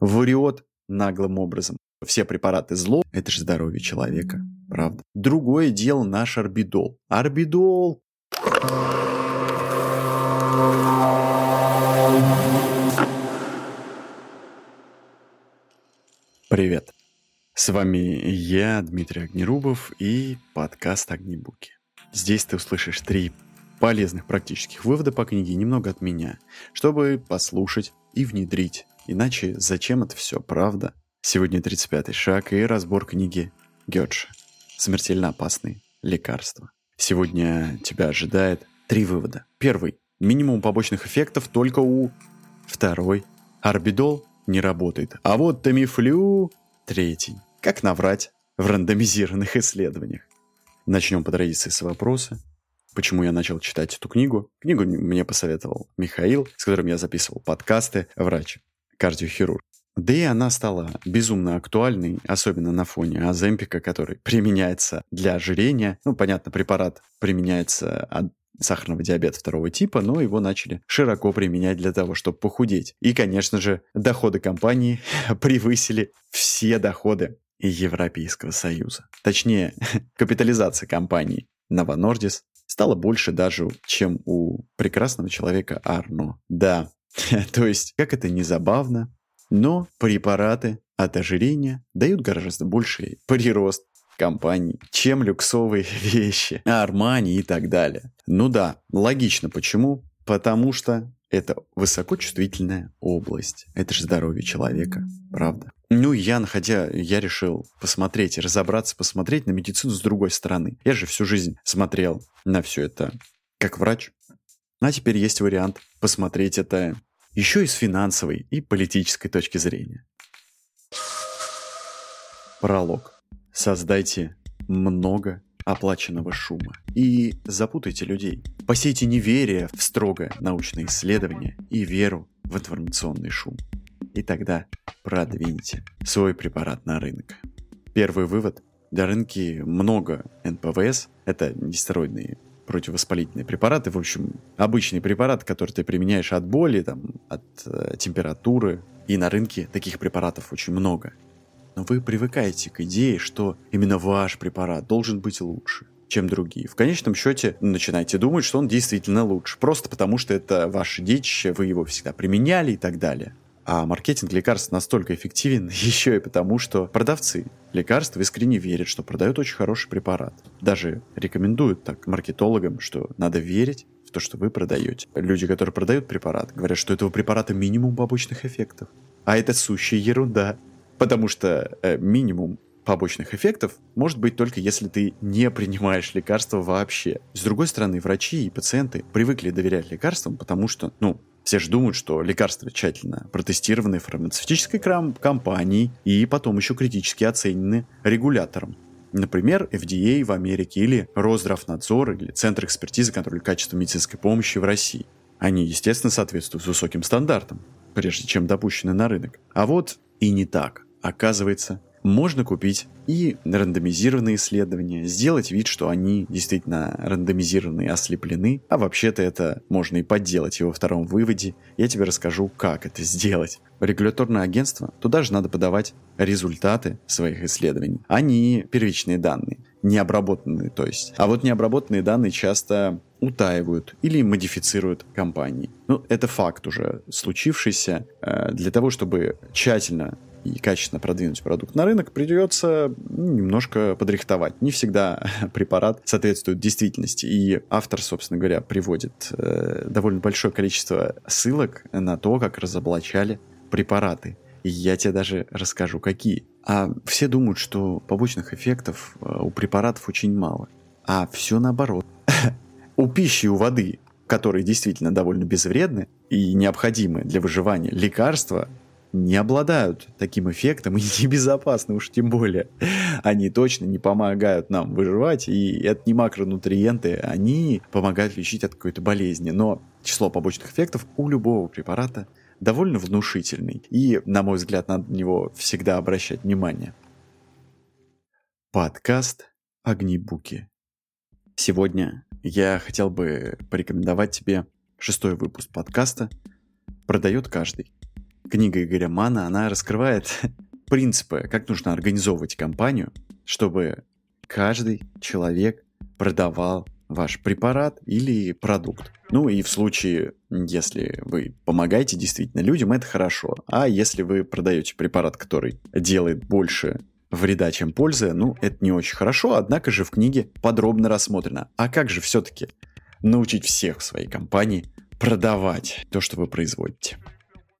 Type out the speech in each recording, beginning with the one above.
врет наглым образом. Все препараты зло – это же здоровье человека, правда? Другое дело наш орбидол. Орбидол Привет. С вами я, Дмитрий Огнерубов и подкаст «Огнебуки». Здесь ты услышишь три полезных практических вывода по книге немного от меня, чтобы послушать и внедрить. Иначе зачем это все, правда? Сегодня 35-й шаг и разбор книги Гетша «Смертельно опасные лекарства». Сегодня тебя ожидает три вывода. Первый. Минимум побочных эффектов только у... Второй. Орбидол не работает. А вот Тамифлю... Третий. Как наврать в рандомизированных исследованиях? Начнем по традиции с вопроса. Почему я начал читать эту книгу? Книгу мне посоветовал Михаил, с которым я записывал подкасты, врач, кардиохирург. Да и она стала безумно актуальной, особенно на фоне аземпика, который применяется для ожирения. Ну, понятно, препарат применяется от сахарного диабета второго типа, но его начали широко применять для того, чтобы похудеть. И, конечно же, доходы компании превысили все доходы Европейского Союза. Точнее, капитализация компании Nordisk стала больше даже, чем у прекрасного человека Арно. Да, то есть, как это не забавно, но препараты от ожирения дают гораздо больший прирост компаний, чем люксовые вещи, Армани и так далее. Ну да, логично почему. Потому что это высокочувствительная область. Это же здоровье человека, правда? Ну, я, находя, я решил посмотреть, разобраться, посмотреть на медицину с другой стороны. Я же всю жизнь смотрел на все это как врач. А теперь есть вариант посмотреть это еще и с финансовой и политической точки зрения. Пролог. Создайте много оплаченного шума и запутайте людей. Посейте неверие в строгое научное исследование и веру в информационный шум. И тогда продвиньте свой препарат на рынок. Первый вывод. На рынке много НПВС, это нестероидные противовоспалительные препараты, в общем, обычный препарат, который ты применяешь от боли, там, от э, температуры. И на рынке таких препаратов очень много. Но вы привыкаете к идее, что именно ваш препарат должен быть лучше, чем другие. В конечном счете начинаете думать, что он действительно лучше, просто потому что это ваше детище, вы его всегда применяли и так далее. А маркетинг лекарств настолько эффективен еще и потому, что продавцы лекарств искренне верят, что продают очень хороший препарат. Даже рекомендуют так маркетологам, что надо верить в то, что вы продаете. Люди, которые продают препарат, говорят, что этого препарата минимум побочных эффектов. А это сущая ерунда. Потому что э, минимум побочных эффектов может быть только если ты не принимаешь лекарства вообще. С другой стороны, врачи и пациенты привыкли доверять лекарствам, потому что, ну, все же думают, что лекарства тщательно протестированы фармацевтической компанией и потом еще критически оценены регулятором. Например, FDA в Америке или Росздравнадзор или Центр экспертизы контроля качества медицинской помощи в России. Они, естественно, соответствуют высоким стандартам, прежде чем допущены на рынок. А вот и не так. Оказывается, можно купить и рандомизированные исследования, сделать вид, что они действительно рандомизированы и ослеплены, а вообще-то это можно и подделать. И во втором выводе я тебе расскажу, как это сделать. Регуляторное агентство, туда же надо подавать результаты своих исследований, а не первичные данные, необработанные то есть. А вот необработанные данные часто утаивают или модифицируют компании. Ну, это факт уже случившийся. Э, для того, чтобы тщательно и качественно продвинуть продукт на рынок, придется ну, немножко подрихтовать. Не всегда препарат соответствует действительности. И автор, собственно говоря, приводит э, довольно большое количество ссылок на то, как разоблачали препараты. И я тебе даже расскажу, какие. А все думают, что побочных эффектов э, у препаратов очень мало. А все наоборот. у пищи, у воды, которые действительно довольно безвредны и необходимы для выживания, лекарства не обладают таким эффектом и небезопасны уж тем более. Они точно не помогают нам выживать, и это не макронутриенты, они помогают лечить от какой-то болезни. Но число побочных эффектов у любого препарата довольно внушительный, и, на мой взгляд, надо на него всегда обращать внимание. Подкаст «Огнебуки». Сегодня я хотел бы порекомендовать тебе шестой выпуск подкаста «Продает каждый». Книга Игоря Мана, она раскрывает принципы, как нужно организовывать компанию, чтобы каждый человек продавал ваш препарат или продукт. Ну и в случае, если вы помогаете действительно людям, это хорошо. А если вы продаете препарат, который делает больше вреда, чем пользы, ну, это не очень хорошо, однако же в книге подробно рассмотрено. А как же все-таки научить всех в своей компании продавать то, что вы производите?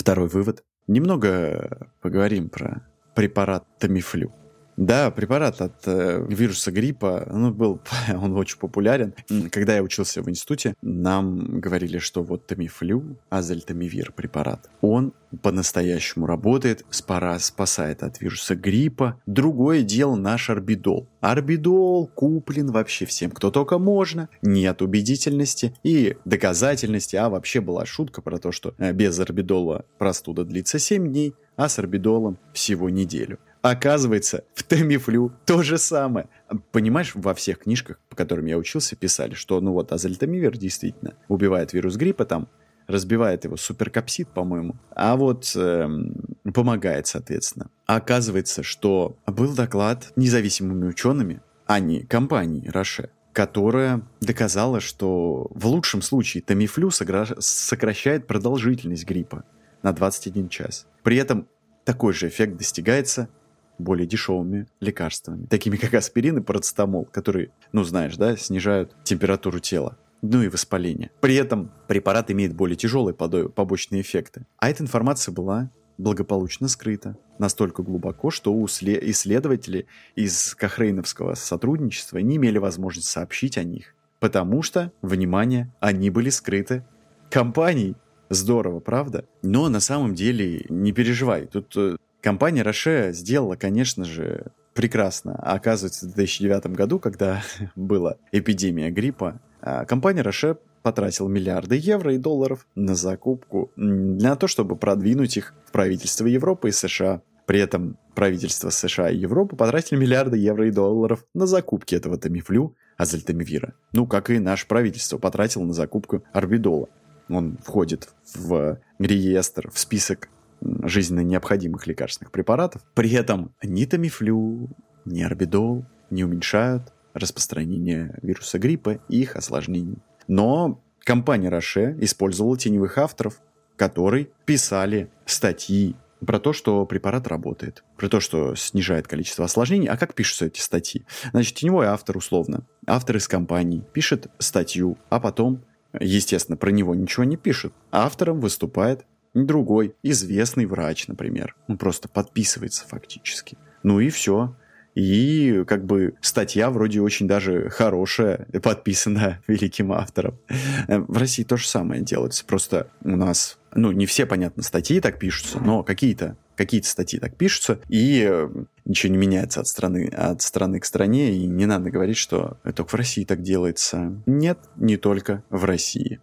Второй вывод. Немного поговорим про препарат Тамифлю. Да, препарат от э, вируса гриппа, ну, был, он очень популярен. Когда я учился в институте, нам говорили, что вот Тамифлю, азельтамивир препарат, он по-настоящему работает, спора спасает от вируса гриппа. Другое дело наш орбидол. Орбидол куплен вообще всем, кто только можно. Нет убедительности и доказательности. А вообще была шутка про то, что э, без орбидола простуда длится 7 дней, а с орбидолом всего неделю. Оказывается, в Тамифлю то же самое. Понимаешь, во всех книжках, по которым я учился, писали, что ну вот азельтамивир действительно убивает вирус гриппа, там разбивает его суперкапсид, по-моему, а вот э, помогает, соответственно. оказывается, что был доклад независимыми учеными, а не компанией Роше, которая доказала, что в лучшем случае Тамифлю сокращает продолжительность гриппа на 21 час. При этом такой же эффект достигается более дешевыми лекарствами, такими как аспирин и парацетамол, которые, ну знаешь, да, снижают температуру тела ну и воспаление. При этом препарат имеет более тяжелые побочные эффекты. А эта информация была благополучно скрыта настолько глубоко, что у исследователей из Кохрейновского сотрудничества не имели возможности сообщить о них. Потому что, внимание, они были скрыты компанией. Здорово, правда? Но на самом деле не переживай. Тут э, Компания Роше сделала, конечно же, прекрасно. А оказывается, в 2009 году, когда была эпидемия гриппа, а, компания Роше потратила миллиарды евро и долларов на закупку, для того, чтобы продвинуть их в правительство Европы и США. При этом правительства США и Европы потратили миллиарды евро и долларов на закупки этого тамифлю, азельтамивира. Ну, как и наше правительство потратило на закупку орбидола. Он входит в реестр, в список жизненно необходимых лекарственных препаратов. При этом ни тамифлю, ни орбидол не уменьшают распространение вируса гриппа и их осложнений. Но компания Роше использовала теневых авторов, которые писали статьи про то, что препарат работает, про то, что снижает количество осложнений. А как пишутся эти статьи? Значит, теневой автор, условно, автор из компании, пишет статью, а потом, естественно, про него ничего не пишет. Автором выступает другой, известный врач, например. Он просто подписывается фактически. Ну и все. И как бы статья вроде очень даже хорошая, подписана великим автором. Э, в России то же самое делается. Просто у нас, ну, не все, понятно, статьи так пишутся, но какие-то какие-то статьи так пишутся, и э, ничего не меняется от страны, от страны к стране, и не надо говорить, что только в России так делается. Нет, не только в России.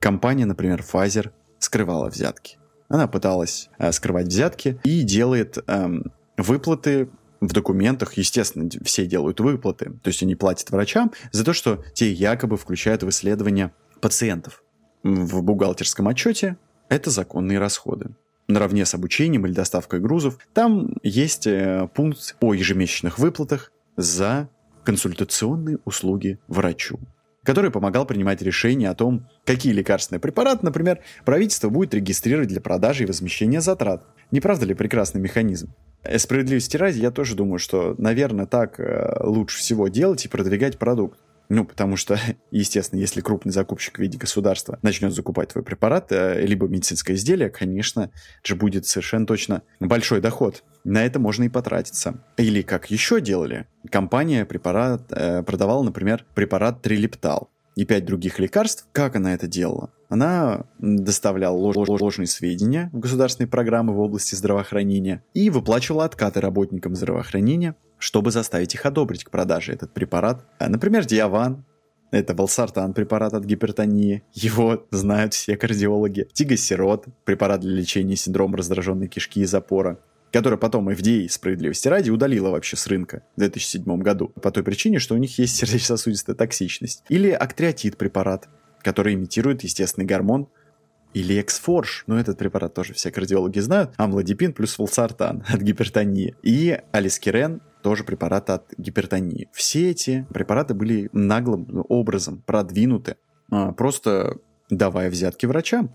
Компания, например, Pfizer, скрывала взятки. Она пыталась э, скрывать взятки и делает э, выплаты в документах, естественно, все делают выплаты, то есть они платят врачам за то, что те якобы включают в исследование пациентов. В бухгалтерском отчете это законные расходы. Наравне с обучением или доставкой грузов, там есть э, пункт о ежемесячных выплатах за консультационные услуги врачу который помогал принимать решения о том, какие лекарственные препараты, например, правительство будет регистрировать для продажи и возмещения затрат. Не правда ли прекрасный механизм? Э, справедливости ради, я тоже думаю, что, наверное, так э, лучше всего делать и продвигать продукт. Ну, потому что, естественно, если крупный закупщик в виде государства начнет закупать твой препарат, э, либо медицинское изделие, конечно же будет совершенно точно большой доход. На это можно и потратиться. Или как еще делали, компания препарат, э, продавала, например, препарат Трилиптал и пять других лекарств. Как она это делала? Она доставляла лож ложные сведения в государственные программы в области здравоохранения и выплачивала откаты работникам здравоохранения, чтобы заставить их одобрить к продаже этот препарат. А, например, Диаван, это Валсартан, препарат от гипертонии. Его знают все кардиологи. Тигасирот, препарат для лечения синдрома раздраженной кишки и запора который потом FDA, справедливости ради, удалила вообще с рынка в 2007 году по той причине, что у них есть сердечно-сосудистая токсичность. Или актриотид препарат, который имитирует естественный гормон Или Эксфорж, ну этот препарат тоже все кардиологи знают, амлодипин плюс волсартан от гипертонии. И алискирен тоже препарат от гипертонии. Все эти препараты были наглым образом продвинуты, а, просто давая взятки врачам.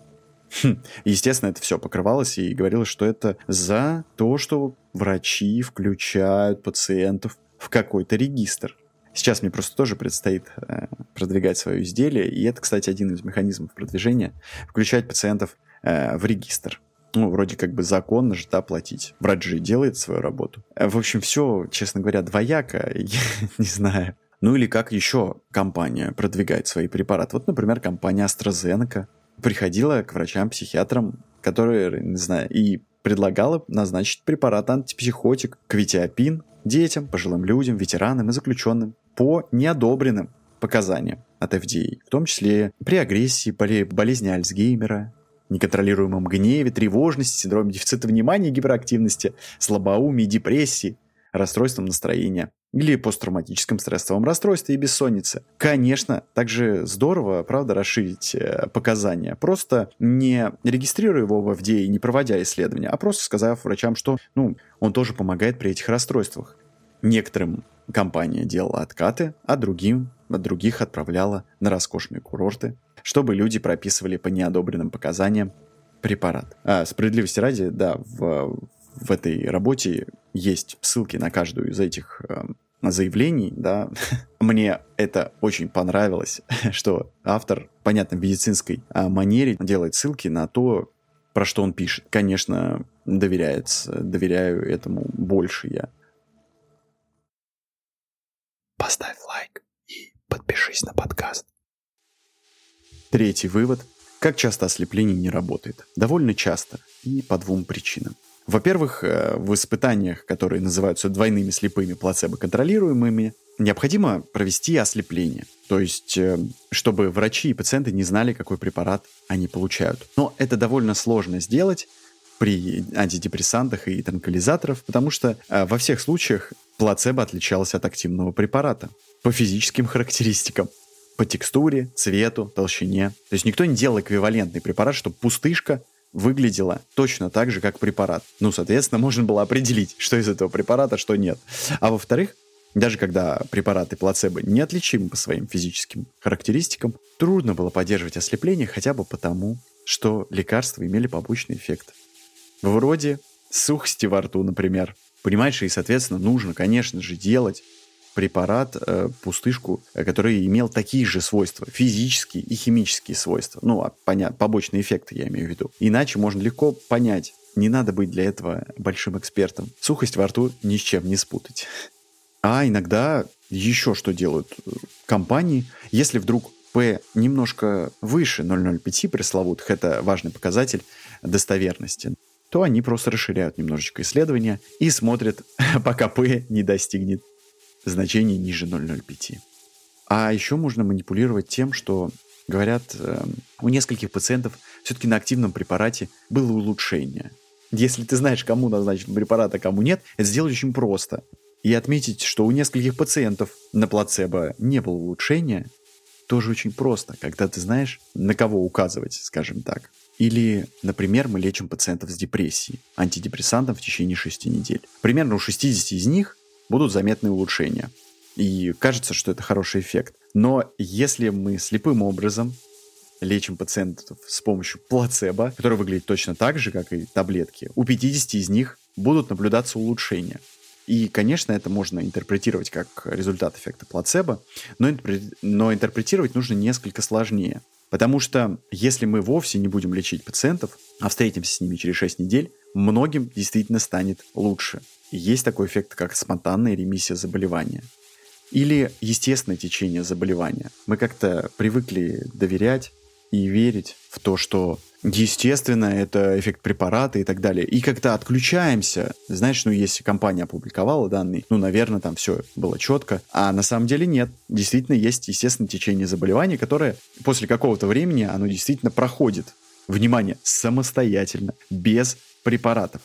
Хм, естественно, это все покрывалось и говорилось, что это за то, что врачи включают пациентов в какой-то регистр. Сейчас мне просто тоже предстоит э, продвигать свое изделие, и это, кстати, один из механизмов продвижения — включать пациентов э, в регистр. Ну, вроде как бы законно же, да, платить. Врач же делает свою работу. Э, в общем, все, честно говоря, двояко, я не знаю. Ну или как еще компания продвигает свои препараты. Вот, например, компания AstraZeneca приходила к врачам-психиатрам, которые, не знаю, и предлагала назначить препарат антипсихотик квитиапин детям, пожилым людям, ветеранам и заключенным по неодобренным показаниям от FDA, в том числе при агрессии, болезни Альцгеймера, неконтролируемом гневе, тревожности, синдроме дефицита внимания и гиперактивности, слабоумии, депрессии, расстройством настроения или посттравматическом стрессовом расстройстве и бессоннице. Конечно, также здорово, правда, расширить э, показания, просто не регистрируя его в FDA, не проводя исследования, а просто сказав врачам, что ну, он тоже помогает при этих расстройствах. Некоторым компания делала откаты, а другим, других отправляла на роскошные курорты, чтобы люди прописывали по неодобренным показаниям препарат. А, справедливости ради, да, в, в этой работе есть ссылки на каждую из этих э, заявлений, да. Мне это очень понравилось, что автор, понятно, в медицинской э, манере делает ссылки на то, про что он пишет. Конечно, доверяется, доверяю этому больше я. Поставь лайк и подпишись на подкаст. Третий вывод. Как часто ослепление не работает? Довольно часто и по двум причинам. Во-первых, э, в испытаниях, которые называются двойными слепыми плацебо-контролируемыми, необходимо провести ослепление. То есть, э, чтобы врачи и пациенты не знали, какой препарат они получают. Но это довольно сложно сделать при антидепрессантах и транквилизаторах, потому что э, во всех случаях плацебо отличалось от активного препарата по физическим характеристикам по текстуре, цвету, толщине. То есть никто не делал эквивалентный препарат, чтобы пустышка выглядела точно так же, как препарат. Ну, соответственно, можно было определить, что из этого препарата, что нет. А во-вторых, даже когда препараты плацебо неотличимы по своим физическим характеристикам, трудно было поддерживать ослепление хотя бы потому, что лекарства имели побочный эффект. Вроде сухости во рту, например. Понимаешь, и, соответственно, нужно, конечно же, делать препарат, э, пустышку, э, который имел такие же свойства, физические и химические свойства. Ну, а, понятно, побочные эффекты я имею в виду. Иначе можно легко понять, не надо быть для этого большим экспертом. Сухость во рту ни с чем не спутать. А иногда еще что делают э, компании, если вдруг P немножко выше 0,05 пресловутых, это важный показатель достоверности, то они просто расширяют немножечко исследования и смотрят, пока P не достигнет значение ниже 0,05. А еще можно манипулировать тем, что говорят, э, у нескольких пациентов все-таки на активном препарате было улучшение. Если ты знаешь, кому назначен препарат, а кому нет, это сделать очень просто. И отметить, что у нескольких пациентов на плацебо не было улучшения, тоже очень просто, когда ты знаешь, на кого указывать, скажем так. Или, например, мы лечим пациентов с депрессией антидепрессантом в течение 6 недель. Примерно у 60 из них будут заметные улучшения. И кажется, что это хороший эффект. Но если мы слепым образом лечим пациентов с помощью плацебо, который выглядит точно так же, как и таблетки, у 50 из них будут наблюдаться улучшения. И, конечно, это можно интерпретировать как результат эффекта плацебо, но, но интерпретировать нужно несколько сложнее. Потому что если мы вовсе не будем лечить пациентов, а встретимся с ними через 6 недель, многим действительно станет лучше. Есть такой эффект, как спонтанная ремиссия заболевания. Или естественное течение заболевания. Мы как-то привыкли доверять и верить в то, что естественно, это эффект препарата и так далее. И когда отключаемся, знаешь, ну, если компания опубликовала данные, ну, наверное, там все было четко. А на самом деле нет. Действительно, есть естественное течение заболевания, которое после какого-то времени, оно действительно проходит. Внимание, самостоятельно, без препаратов.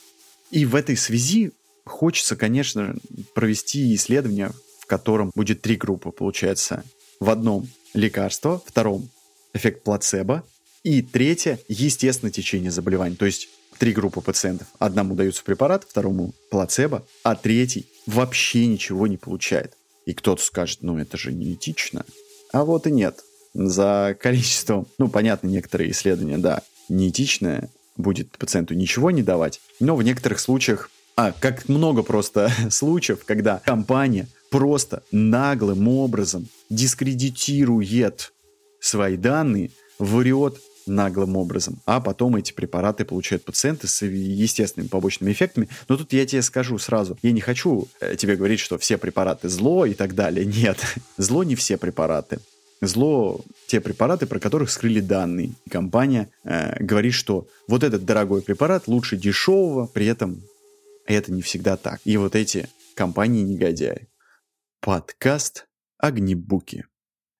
И в этой связи хочется, конечно, провести исследование, в котором будет три группы, получается. В одном лекарство, втором эффект плацебо, И третье, естественно, течение заболеваний. То есть три группы пациентов. Одному дается препарат, второму плацебо, а третий вообще ничего не получает. И кто-то скажет, ну это же не этично. А вот и нет. За количеством, ну понятно, некоторые исследования, да, неэтичное будет пациенту ничего не давать, но в некоторых случаях, а, как много просто случаев, когда компания просто наглым образом дискредитирует свои данные, врет наглым образом, а потом эти препараты получают пациенты с естественными побочными эффектами. Но тут я тебе скажу сразу, я не хочу э, тебе говорить, что все препараты зло и так далее. Нет, зло не все препараты. Зло те препараты, про которых скрыли данные. Компания э, говорит, что вот этот дорогой препарат лучше дешевого, при этом это не всегда так. И вот эти компании негодяи. Подкаст «Огнебуки».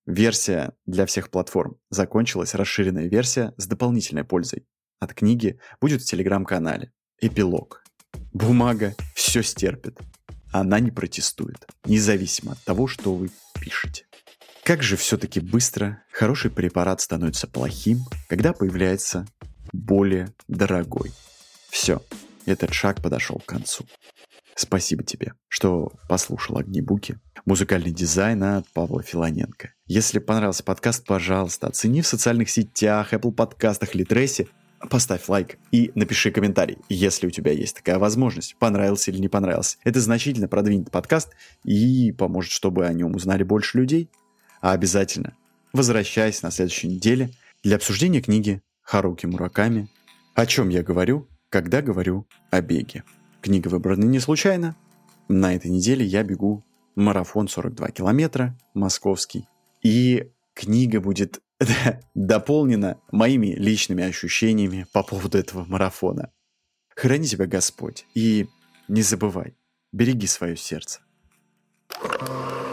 Версия для всех платформ закончилась, расширенная версия с дополнительной пользой. От книги будет в телеграм-канале. Эпилог. Бумага все стерпит. Она не протестует, независимо от того, что вы пишете. Как же все-таки быстро хороший препарат становится плохим, когда появляется более дорогой. Все, этот шаг подошел к концу. Спасибо тебе, что послушал «Огнебуки». Музыкальный дизайн от Павла Филоненко. Если понравился подкаст, пожалуйста, оцени в социальных сетях, Apple подкастах или Трессе, поставь лайк и напиши комментарий, если у тебя есть такая возможность, понравился или не понравился. Это значительно продвинет подкаст и поможет, чтобы о нем узнали больше людей. А обязательно возвращайся на следующей неделе для обсуждения книги Харуки Мураками «О чем я говорю, когда говорю о беге». Книга выбрана не случайно. На этой неделе я бегу марафон 42 километра, московский. И книга будет дополнена моими личными ощущениями по поводу этого марафона. Храни тебя Господь и не забывай, береги свое сердце. thank